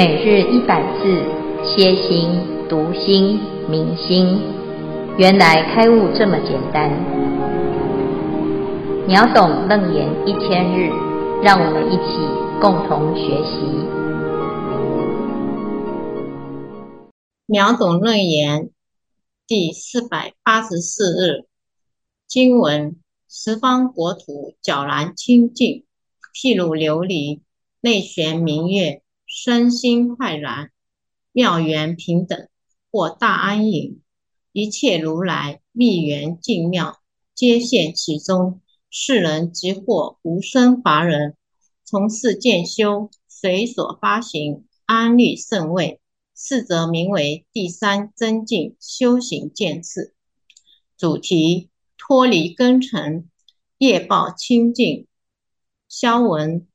每日一百字，歇心、读心、明心，原来开悟这么简单。秒懂楞严一千日，让我们一起共同学习。秒懂楞严第四百八十四日经文：十方国土皎然清净，譬如琉璃，内悬明月。身心快然，妙缘平等，或大安隐。一切如来密缘净妙，皆现其中。是人即获无生法忍，从事渐修，随所发行，安立圣位。是则名为第三增进修行渐次。主题：脱离根尘，业报清净。消文。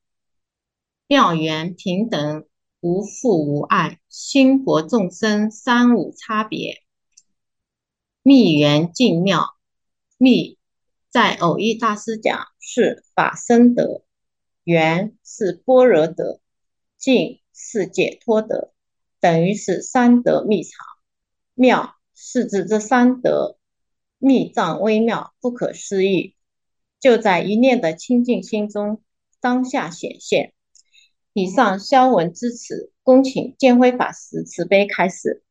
妙缘平等，无负无碍，心佛众生三无差别。密缘净妙，密在蕅益大师讲是法身德，缘是般若德，净是解脱德，等于是三德密藏。妙是指这三德密藏微妙不可思议，就在一念的清净心中当下显现。以上消文至此，恭请见辉法师慈悲开始。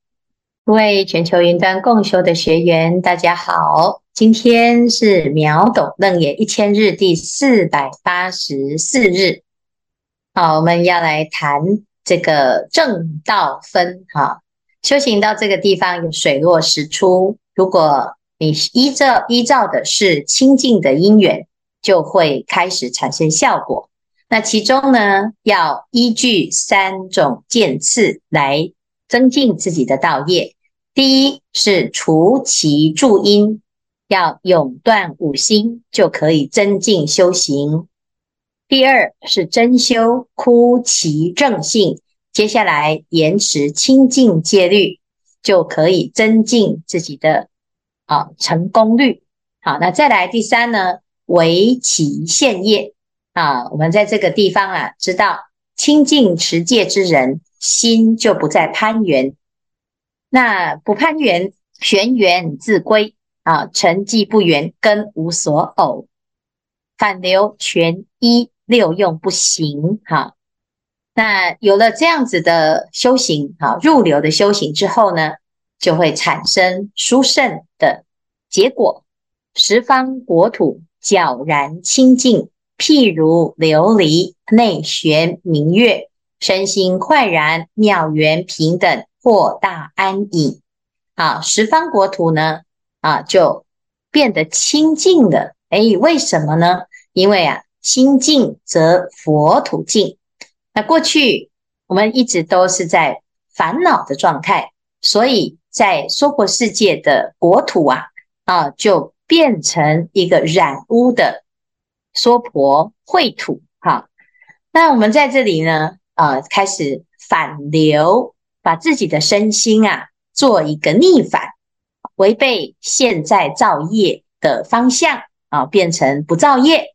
各位全球云端共修的学员，大家好，今天是秒懂楞严一千日第四百八十四日。好，我们要来谈这个正道分。哈，修行到这个地方有水落石出，如果你依照依照的是清净的因缘，就会开始产生效果。那其中呢，要依据三种渐次来增进自己的道业。第一是除其助因，要永断五心，就可以增进修行。第二是真修，枯其正性，接下来严持清净戒律，就可以增进自己的啊成功率。好，那再来第三呢，为其现业。啊，我们在这个地方啊，知道清净持戒之人，心就不再攀缘。那不攀缘，玄缘自归啊，尘寂不缘，根无所偶，反流全一六用不行。哈、那有了这样子的修行，啊，入流的修行之后呢，就会产生殊胜的结果，十方国土皎然清净。譬如琉璃内悬明月，身心快然，妙缘平等，或大安隐。啊，十方国土呢，啊，就变得清净了。诶，为什么呢？因为啊，清净则佛土净。那过去我们一直都是在烦恼的状态，所以在娑婆世界的国土啊，啊，就变成一个染污的。娑婆秽土，哈，那我们在这里呢，呃，开始反流，把自己的身心啊，做一个逆反，违背现在造业的方向啊，变成不造业，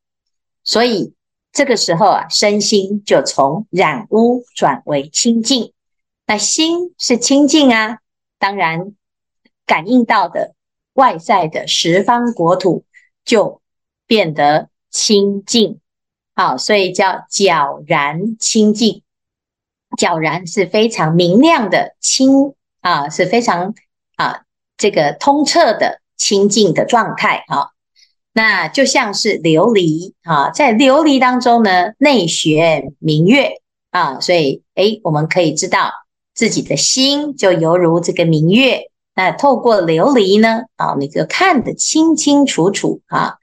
所以这个时候啊，身心就从染污转为清净。那心是清净啊，当然感应到的外在的十方国土就变得。清净，好，所以叫皎然清净。皎然是非常明亮的清啊，是非常啊这个通彻的清净的状态啊。那就像是琉璃啊，在琉璃当中呢，内悬明月啊，所以诶，我们可以知道自己的心就犹如这个明月。那透过琉璃呢，啊，你就看得清清楚楚啊。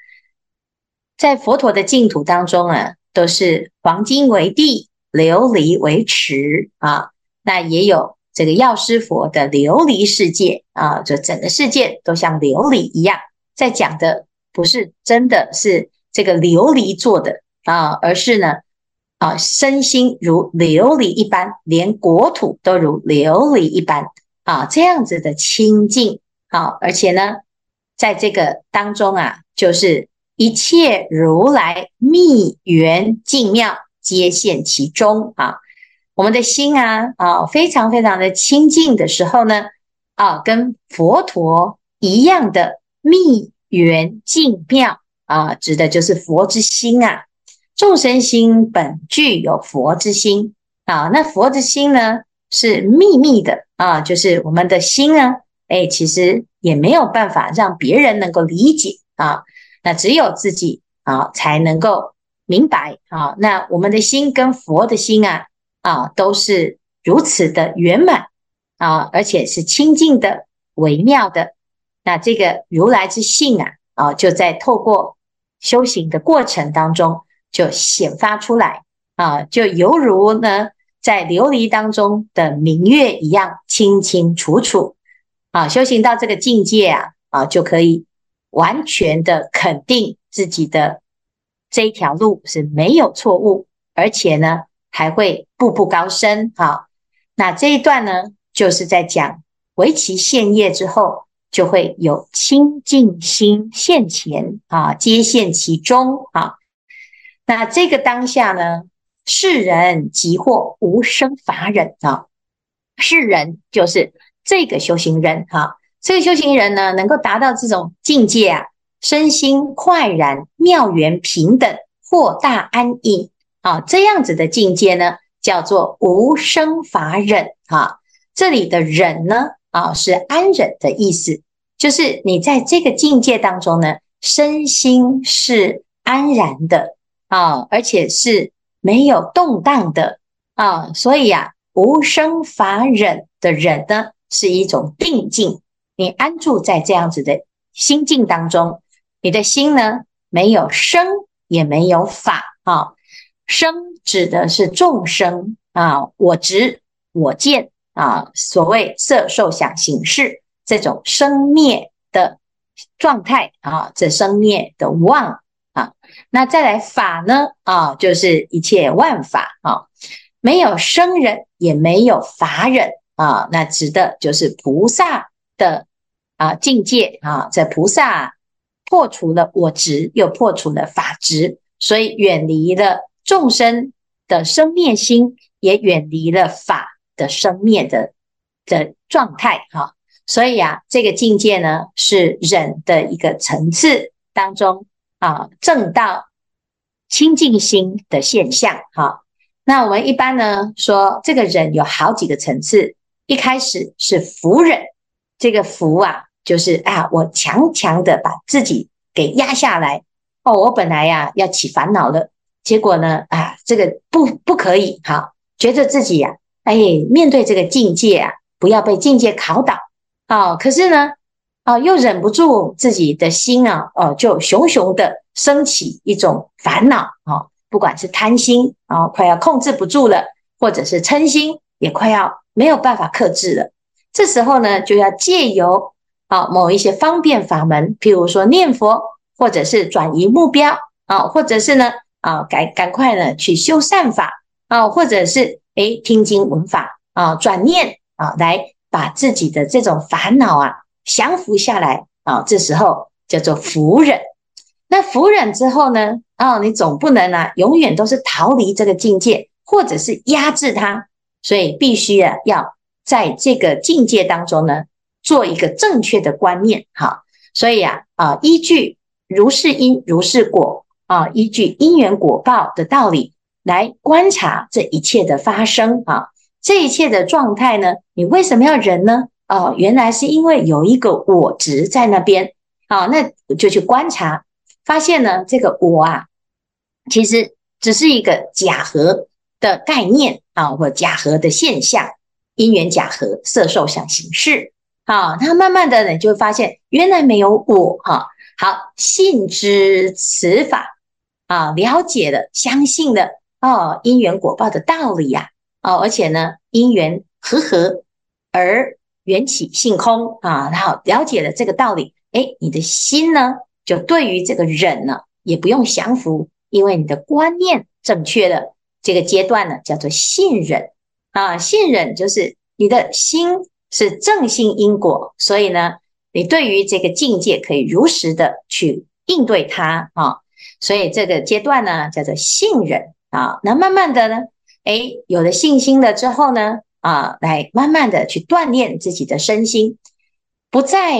在佛陀的净土当中啊，都是黄金为地，琉璃为池啊。那也有这个药师佛的琉璃世界啊，就整个世界都像琉璃一样。在讲的不是真的是这个琉璃做的啊，而是呢啊，身心如琉璃一般，连国土都如琉璃一般啊，这样子的清净啊，而且呢，在这个当中啊，就是。一切如来密缘净妙，皆现其中啊！我们的心啊啊，非常非常的清净的时候呢，啊，跟佛陀一样的密缘净妙啊，指的就是佛之心啊。众生心本具有佛之心啊，那佛之心呢是秘密的啊，就是我们的心呢，哎，其实也没有办法让别人能够理解啊，那只有自己啊才能够明白啊。那我们的心跟佛的心啊啊都是如此的圆满啊，而且是清净的、微妙的。那这个如来之性啊啊，就在透过修行的过程当中。就显发出来啊，就犹如呢，在琉璃当中的明月一样清清楚楚啊。修行到这个境界啊啊，就可以完全的肯定自己的这一条路是没有错误，而且呢还会步步高升啊。那这一段呢，就是在讲唯其现业之后，就会有清净心现前啊，皆现其中啊。那这个当下呢，世人即或无生法忍啊，世人就是这个修行人哈，这个修行人呢，能够达到这种境界啊，身心快然妙缘平等，豁大安隐啊，这样子的境界呢，叫做无生法忍啊。这里的忍呢，啊，是安忍的意思，就是你在这个境界当中呢，身心是安然的。啊，而且是没有动荡的啊，所以啊，无生法忍的忍呢，是一种定境。你安住在这样子的心境当中，你的心呢，没有生，也没有法啊。生指的是众生啊，我执、我见啊，所谓色受想行识这种生灭的状态啊，这生灭的妄。啊，那再来法呢？啊，就是一切万法啊，没有生忍，也没有法忍啊。那指的就是菩萨的啊境界啊。这菩萨破除了我执，又破除了法执，所以远离了众生的生灭心，也远离了法的生灭的的状态哈。所以啊，这个境界呢，是忍的一个层次当中。啊，正道清净心的现象。哈，那我们一般呢说，这个忍有好几个层次。一开始是伏忍，这个福啊，就是啊，我强强的把自己给压下来。哦，我本来呀要起烦恼了，结果呢，啊，这个不不可以。哈，觉得自己呀，哎，面对这个境界啊，不要被境界考倒。哦，可是呢。啊，又忍不住自己的心啊，哦，就熊熊的升起一种烦恼啊，不管是贪心啊，快要控制不住了，或者是嗔心，也快要没有办法克制了。这时候呢，就要借由啊某一些方便法门，譬如说念佛，或者是转移目标啊，或者是呢啊赶赶快呢去修善法啊，或者是诶听经闻法啊，转念啊，来把自己的这种烦恼啊。降服下来啊，这时候叫做服忍。那服忍之后呢？啊，你总不能啊，永远都是逃离这个境界，或者是压制它。所以必须啊，要在这个境界当中呢，做一个正确的观念。哈，所以啊啊，依据如是因如是果啊，依据因缘果报的道理来观察这一切的发生啊，这一切的状态呢，你为什么要忍呢？哦，原来是因为有一个我执在那边，啊，那我就去观察，发现呢，这个我啊，其实只是一个假合的概念啊，或假合的现象，因缘假合，色受想行识，好，那慢慢的呢，就会发现原来没有我哈，好，信知此法啊，了解了，相信了哦，因缘果报的道理呀，哦，而且呢，因缘和合而。缘起性空啊，然后了解了这个道理，哎，你的心呢，就对于这个忍呢，也不用降服，因为你的观念正确的。这个阶段呢，叫做信忍啊，信任就是你的心是正信因果，所以呢，你对于这个境界可以如实的去应对它啊，所以这个阶段呢，叫做信任啊。那慢慢的呢，哎，有了信心了之后呢，啊，来慢慢的去锻炼自己的身心，不再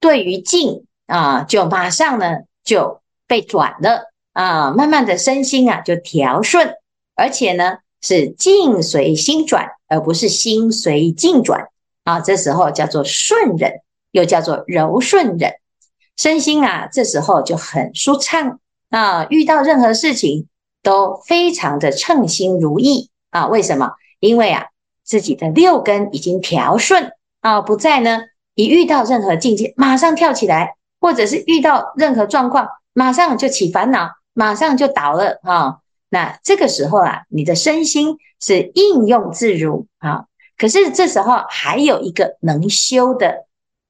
对于境啊，就马上呢就被转了啊，慢慢的身心啊就调顺，而且呢是境随心转，而不是心随境转啊，这时候叫做顺忍，又叫做柔顺忍。身心啊，这时候就很舒畅啊，遇到任何事情都非常的称心如意啊。为什么？因为啊，自己的六根已经调顺啊，不再呢，一遇到任何境界，马上跳起来，或者是遇到任何状况，马上就起烦恼，马上就倒了啊。那这个时候啊，你的身心是应用自如啊。可是这时候还有一个能修的。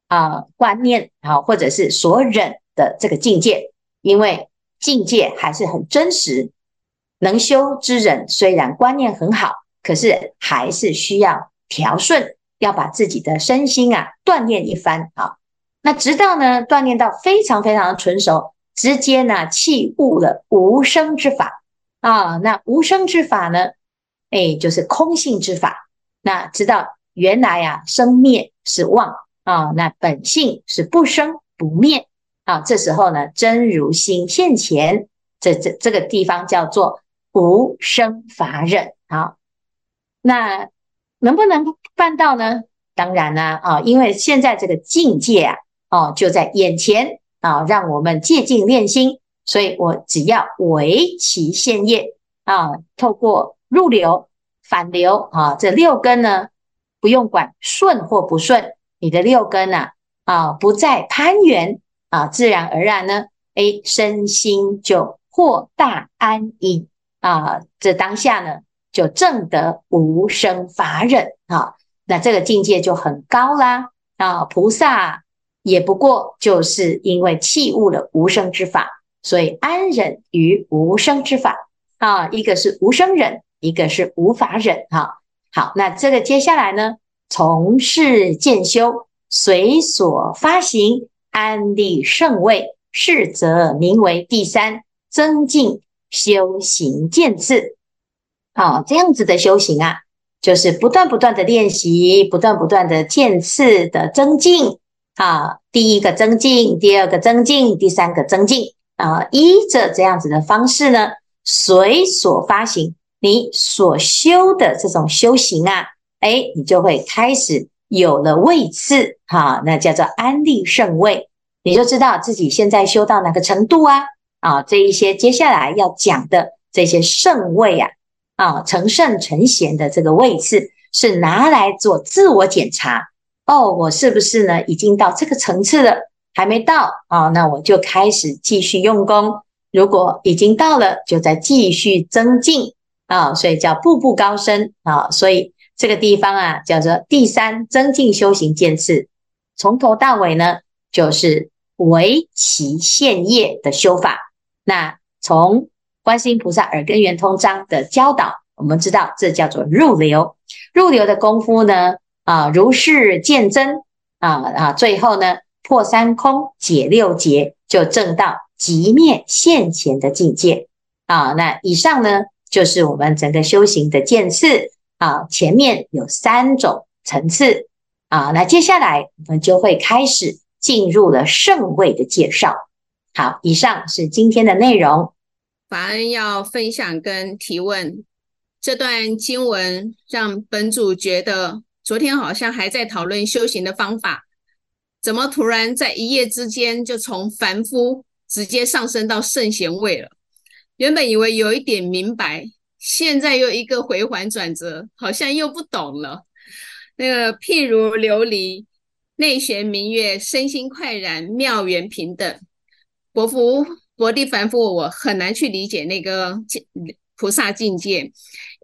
啊，观念啊，或者是所忍的这个境界，因为境界还是很真实。能修之人虽然观念很好，可是还是需要调顺，要把自己的身心啊锻炼一番啊。那直到呢锻炼到非常非常的纯熟，直接呢弃悟了无生之法啊。那无生之法呢，哎，就是空性之法。那知道原来啊生灭是妄。啊，那本性是不生不灭啊。这时候呢，真如心现前，这这这个地方叫做无生法忍。好，那能不能办到呢？当然呢，啊，因为现在这个境界啊，哦，就在眼前啊，让我们借镜练心。所以我只要为其现业啊，透过入流、反流啊，这六根呢，不用管顺或不顺。你的六根呐，啊，不再攀缘啊，自然而然呢，诶，身心就获大安隐啊，这当下呢，就证得无生法忍啊，那这个境界就很高啦啊，菩萨也不过就是因为弃悟了无生之法，所以安忍于无生之法啊，一个是无生忍，一个是无法忍哈。好，那这个接下来呢？从事渐修，随所发行，安立圣位，是则名为第三增进修行渐次。好，这样子的修行啊，就是不断不断的练习，不断不断的渐次的增进。啊，第一个增进，第二个增进，第三个增进。啊，依着这样子的方式呢，随所发行，你所修的这种修行啊。哎，你就会开始有了位次，哈，那叫做安立圣位，你就知道自己现在修到哪个程度啊？啊，这一些接下来要讲的这些圣位啊，啊，成圣成贤的这个位次是拿来做自我检查。哦，我是不是呢？已经到这个层次了？还没到啊？那我就开始继续用功。如果已经到了，就再继续增进啊，所以叫步步高升啊，所以。这个地方啊，叫做第三增进修行渐次，从头到尾呢，就是唯其现业的修法。那从观世音菩萨耳根圆通章的教导，我们知道这叫做入流。入流的功夫呢，啊，如是见真啊啊，最后呢，破三空，解六结，就证到极灭现前的境界啊。那以上呢，就是我们整个修行的渐次。啊，前面有三种层次啊，那接下来我们就会开始进入了圣位的介绍。好，以上是今天的内容。法恩要分享跟提问，这段经文让本主觉得，昨天好像还在讨论修行的方法，怎么突然在一夜之间就从凡夫直接上升到圣贤位了？原本以为有一点明白。现在又一个回环转折，好像又不懂了。那个譬如琉璃，内悬明月，身心快然，妙缘平等。薄福薄地凡夫，我很难去理解那个菩萨境界。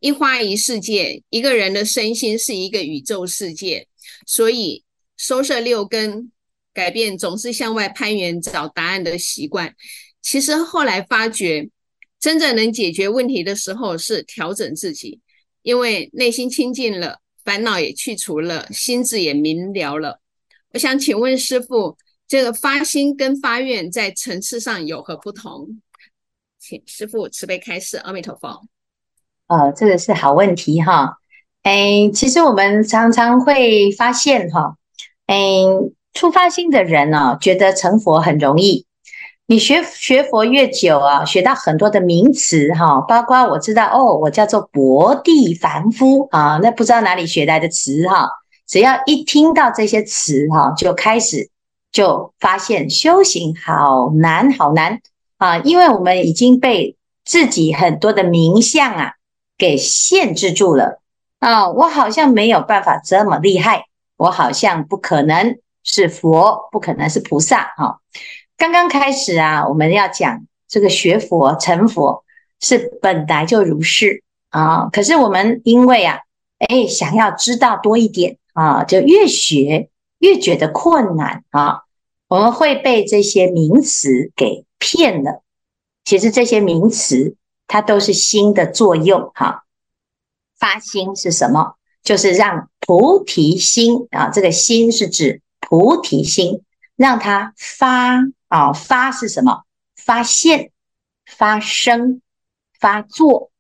一花一世界，一个人的身心是一个宇宙世界，所以收摄六根，改变总是向外攀援找答案的习惯。其实后来发觉。真正能解决问题的时候是调整自己，因为内心清净了，烦恼也去除了，心智也明了了。我想请问师父，这个发心跟发愿在层次上有何不同？请师父慈悲开示。阿弥陀佛。呃，这个是好问题哈。哎，其实我们常常会发现哈，嗯，出发心的人呢，觉得成佛很容易。你学学佛越久啊，学到很多的名词哈，包括我知道哦，我叫做薄地凡夫啊，那不知道哪里学来的词哈。只要一听到这些词哈，就开始就发现修行好难好难啊，因为我们已经被自己很多的名相啊给限制住了啊。我好像没有办法这么厉害，我好像不可能是佛，不可能是菩萨哈。刚刚开始啊，我们要讲这个学佛成佛是本来就如是啊。可是我们因为啊，哎，想要知道多一点啊，就越学越觉得困难啊。我们会被这些名词给骗了。其实这些名词它都是心的作用哈。发心是什么？就是让菩提心啊，这个心是指菩提心，让它发。啊，发是什么？发现、发生、发作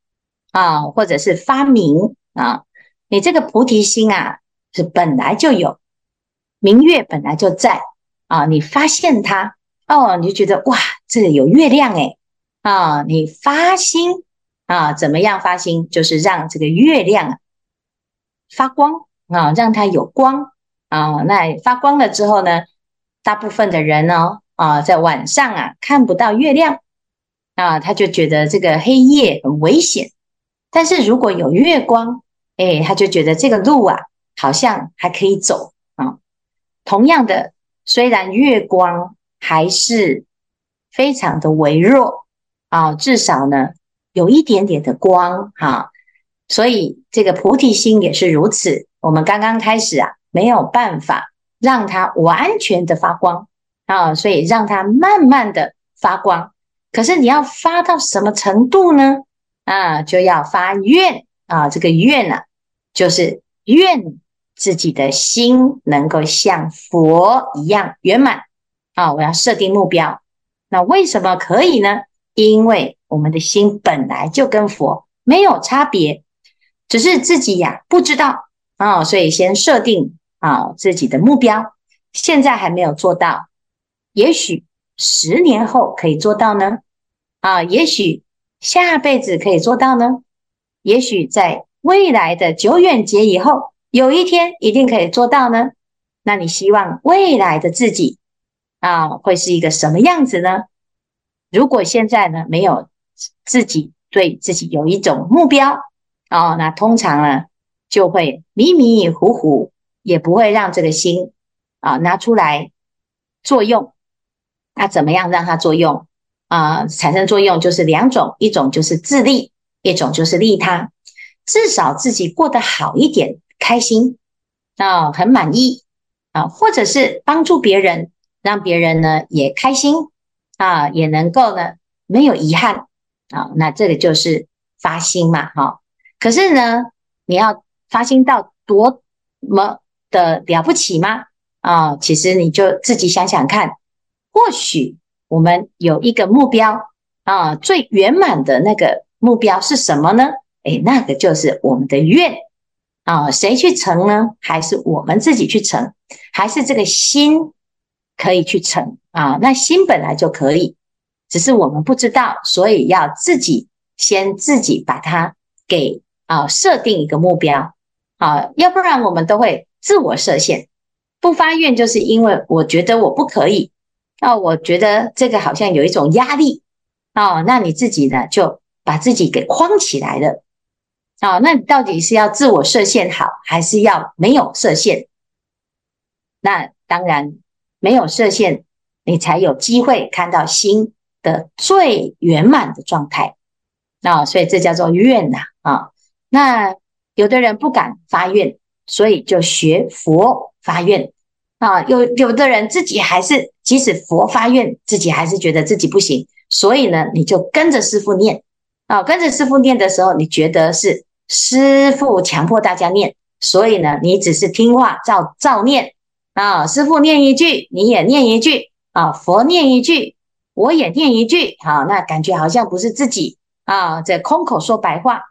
啊，或者是发明啊。你这个菩提心啊，是本来就有，明月本来就在啊。你发现它哦，你就觉得哇，这里有月亮诶啊。你发心啊，怎么样发心？就是让这个月亮发光啊，让它有光啊。那发光了之后呢，大部分的人呢？啊，在晚上啊看不到月亮啊，他就觉得这个黑夜很危险。但是如果有月光，哎，他就觉得这个路啊好像还可以走啊。同样的，虽然月光还是非常的微弱啊，至少呢有一点点的光哈。所以这个菩提心也是如此。我们刚刚开始啊，没有办法让它完全的发光。啊，所以让它慢慢的发光。可是你要发到什么程度呢？啊，就要发愿啊。这个愿呢、啊，就是愿自己的心能够像佛一样圆满啊。我要设定目标。那为什么可以呢？因为我们的心本来就跟佛没有差别，只是自己呀、不知道啊。所以先设定啊自己的目标，现在还没有做到。也许十年后可以做到呢，啊，也许下辈子可以做到呢，也许在未来的久远劫以后，有一天一定可以做到呢。那你希望未来的自己啊，会是一个什么样子呢？如果现在呢，没有自己对自己有一种目标哦，那通常呢就会迷迷糊糊，也不会让这个心啊拿出来作用。那怎么样让它作用啊、产生作用就是两种，一种就是自利，一种就是利他。至少自己过得好一点，开心啊、很满意啊、或者是帮助别人，让别人呢也开心啊、也能够呢没有遗憾啊、那这个就是发心嘛，哈、可是呢，你要发心到多么的了不起吗？啊、其实你就自己想想看。或许我们有一个目标啊，最圆满的那个目标是什么呢？诶，那个就是我们的愿啊，谁去成呢？还是我们自己去成？还是这个心可以去成啊？那心本来就可以，只是我们不知道，所以要自己先自己把它给啊设定一个目标啊，要不然我们都会自我设限，不发愿，就是因为我觉得我不可以。那、我觉得这个好像有一种压力。哦，那你自己呢就把自己给框起来了。哦，那你到底是要自我设限好，还是要没有设限？那当然没有设限，你才有机会看到心的最圆满的状态。啊、所以这叫做愿呐啊、那有的人不敢发愿，所以就学佛发愿。啊，有有的人自己还是，即使佛发愿，自己还是觉得自己不行，所以呢，你就跟着师父念。啊，跟着师父念的时候，你觉得是师父强迫大家念，所以呢，你只是听话照照念。啊，师父念一句，你也念一句。啊，佛念一句，我也念一句，好，那感觉好像不是自己啊，在空口说白话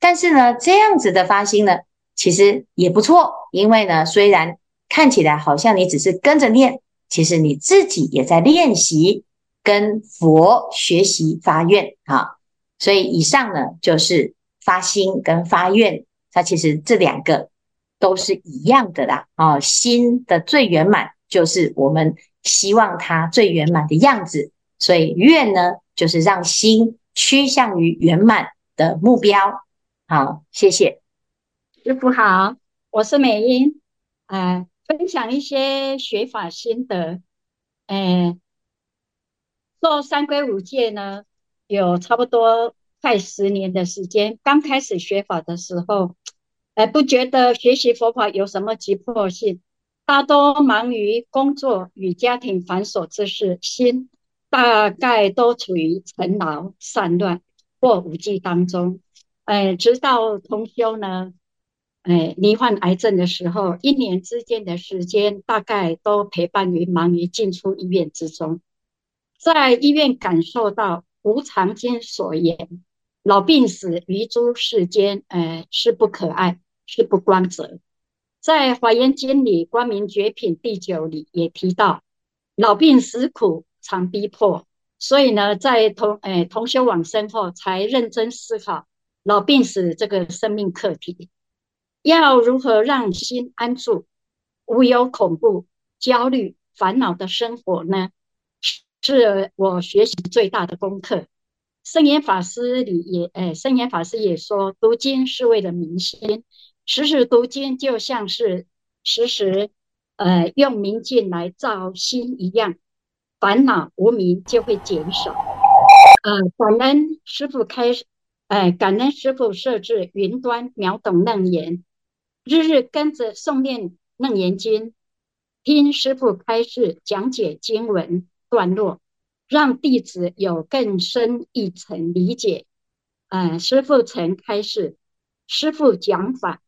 但是呢，这样子的发心呢，其实也不错，因为呢，虽然看起来好像你只是跟着念，其实你自己也在练习跟佛学习发愿啊。所以以上呢，就是发心跟发愿，它其实这两个都是一样的啦。啊，心的最圆满就是我们希望它最圆满的样子，所以愿呢，就是让心趋向于圆满的目标。好，谢谢。师傅好，我是美英，呃，分享一些学法心得。呃，做三皈五戒呢，有差不多快十年的时间。刚开始学法的时候，呃，不觉得学习佛法有什么急迫性，大多忙于工作与家庭繁琐之事，心。大概都处于尘劳散乱或无记当中，哎，直到同修呢，哎，罹患癌症的时候，一年之间的时间，大概都陪伴于忙于进出医院之中，在医院感受到无常经所言，老病死于诸世间，哎，是不可爱，是不光泽。在华严经里，光明绝品第九里也提到，老病死苦。常逼迫，所以呢，在同诶同修往生后，才认真思考老病死这个生命课题，要如何让心安住，无有恐怖、焦虑、烦恼的生活呢？是我学习最大的功课。圣严法师里也诶，圣严法师也说，读经是为了明心，时时读经就像是时时呃用明镜来照心一样。烦恼无明就会减少。呃，感恩师傅开始哎，感恩师父设置云端秒懂楞严，日日跟着诵念楞严经，听师父开示讲解经文段落，让弟子有更深一层理解。呃，师父曾开示，师父讲法，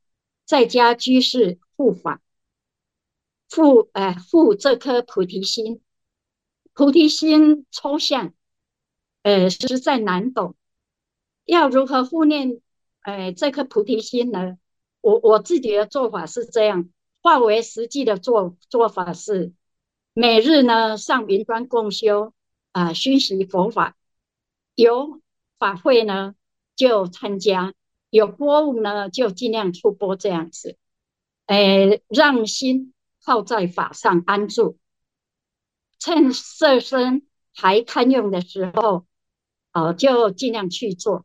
在家居士护法，护呃护这颗菩提心。菩提心抽象，呃，实在难懂。要如何护念，呃，这颗菩提心呢？我我自己的做法是这样，化为实际的做做法是，每日呢上云端共修啊，熏、习佛法，有法会呢就参加，有播物呢就尽量出播这样子，呃，让心靠在法上安住。趁色身还堪用的时候，哦，就尽量去做。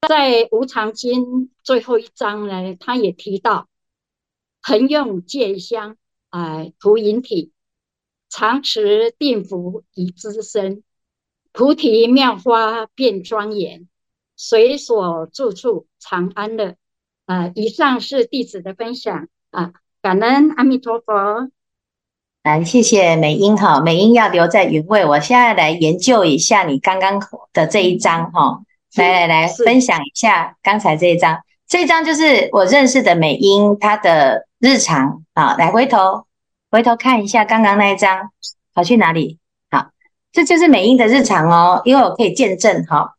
在《无常经》最后一章呢，他也提到，恒用戒香，哎，涂引体，常持定福以资身，菩提妙花变庄严，随所住处常安乐。啊，以上是弟子的分享啊，感恩阿弥陀佛。来，谢谢美英哈，美英要留在原位。我现在来研究一下你刚刚的这一张哈，来来来，分享一下刚才这一张。这一张就是我认识的美英她的日常啊。来，回头回头看一下刚刚那一张，跑去哪里？好，这就是美英的日常哦，因为我可以见证哈。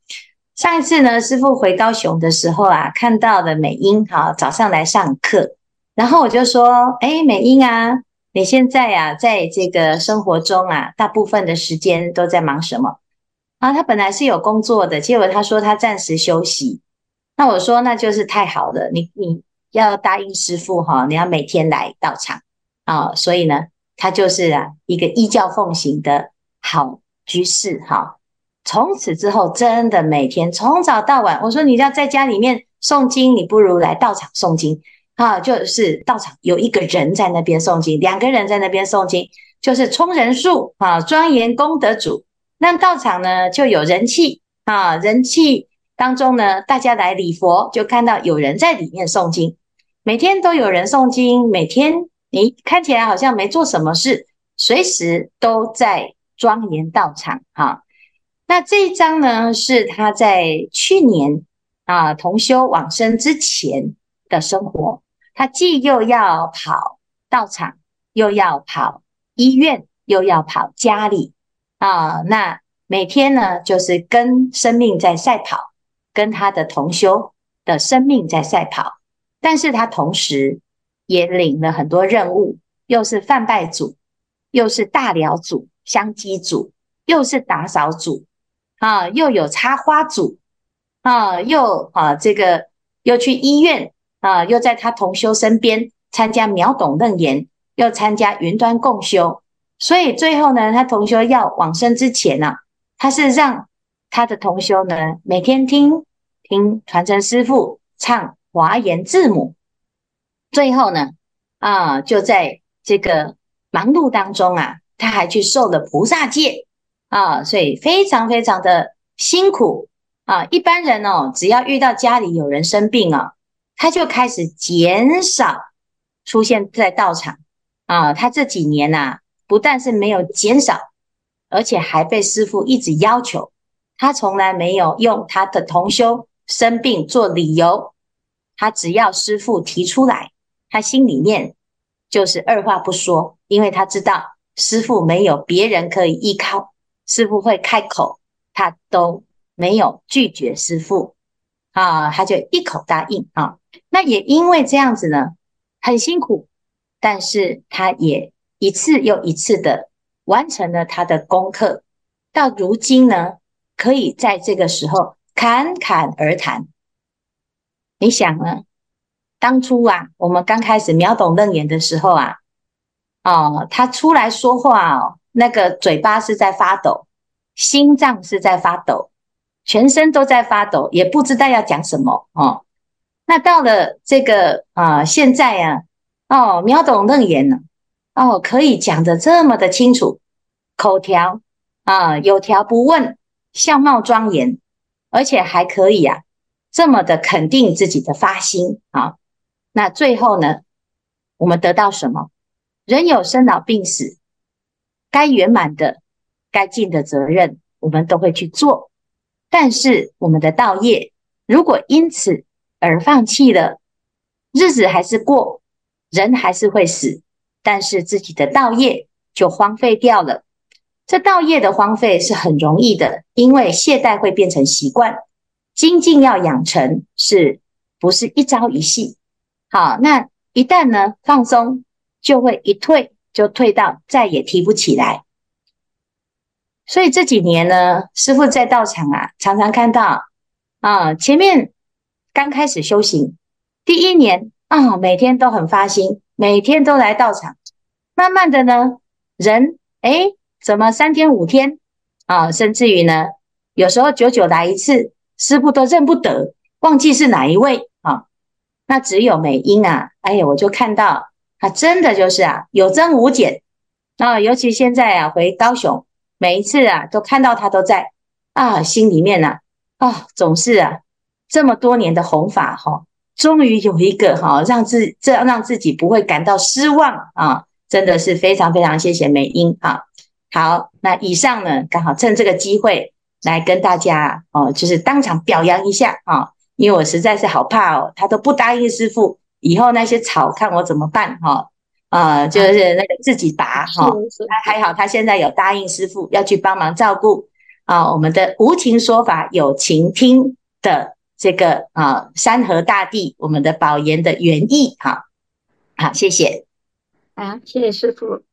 上一次呢，师傅回高雄的时候啊，看到了美英哈，早上来上课，然后我就说，哎，美英啊。你现在啊，在这个生活中啊，大部分的时间都在忙什么？啊，他本来是有工作的，结果他说他暂时休息。那我说那就是太好了，你你要答应师傅哈，你要每天来到场啊。所以呢，他就是啊一个依教奉行的好居士哈。从此之后，真的每天从早到晚，我说你要在家里面诵经，你不如来到场诵经。啊，就是道场有一个人在那边诵经，两个人在那边诵经，就是充人数啊，庄严功德主。那道场呢就有人气啊，人气当中呢，大家来礼佛，就看到有人在里面诵经，每天都有人诵经，每天你看起来好像没做什么事，随时都在庄严道场哈。那这一张呢，是他在去年啊同修往生之前的生活。他既又要跑道场，又要跑医院，又要跑家里啊！那每天呢，就是跟生命在赛跑，跟他的同修的生命在赛跑，但是他同时也领了很多任务，又是贩卖组，又是大寮组、香积组，又是打扫组，啊，又有插花组，啊，又啊这个又去医院，啊，又在他同修身边参加秒懂楞严，又参加云端共修，所以最后呢，他同修要往生之前呢、啊，他是让他的同修呢每天听。听传承师父唱华严字母，最后呢，啊，就在这个忙碌当中啊，他还去受了菩萨戒啊，所以非常非常的辛苦啊。一般人哦，只要遇到家里有人生病啊，他就开始减少出现在道场啊。他这几年呐、啊，不但是没有减少，而且还被师父一直要求，他从来没有用他的同修。生病做理由，他只要师父提出来，他心里面就是二话不说，因为他知道师父没有别人可以依靠，师父会开口，他都没有拒绝师父啊，他就一口答应啊。那也因为这样子呢，很辛苦，但是他也一次又一次的完成了他的功课，到如今呢，可以在这个时候。侃侃而谈，你想呢？当初啊，我们刚开始秒懂楞严的时候啊，哦，他出来说话哦，那个嘴巴是在发抖，心脏是在发抖，全身都在发抖，也不知道要讲什么哦。那到了这个啊，现在啊，哦，秒懂楞严了，哦，可以讲得这么的清楚，口条啊，有条不紊，相貌庄严。而且还可以啊，这么的肯定自己的发心啊。那最后呢，我们得到什么？人有生老病死，该圆满的、该尽的责任，我们都会去做。但是我们的道业，如果因此而放弃了，日子还是过，人还是会死，但是自己的道业就荒废掉了。这道业的荒废是很容易的，因为懈怠会变成习惯。精进要养成，是不是一朝一夕？好，那一旦呢放松，就会一退就退到再也提不起来。所以这几年呢，师父在道场啊，常常看到啊，前面刚开始修行第一年啊，每天都很发心，每天都来道场。慢慢的呢，人诶怎么三天五天啊，甚至于呢，有时候久久来一次，师傅都认不得，忘记是哪一位啊。那只有美英啊，哎呀，我就看到他真的就是啊，有增无减啊。尤其现在啊，回高雄，每一次啊，都看到他都在啊，心里面啊，啊，总是啊，这么多年的弘法哈，终于有一个哈，让自这样让自己不会感到失望啊，真的是非常非常谢谢美英啊。好，那以上呢，刚好趁这个机会来跟大家哦，就是当场表扬一下啊、哦，因为我实在是好怕哦，他都不答应师傅，以后那些草看我怎么办哈？啊、就是那个自己拔哈，还、哦、还好他现在有答应师傅要去帮忙照顾啊、哦，我们的无情说法有情听的这个啊、山河大地，我们的宝严的原意哈，好，谢谢，啊，谢谢师傅。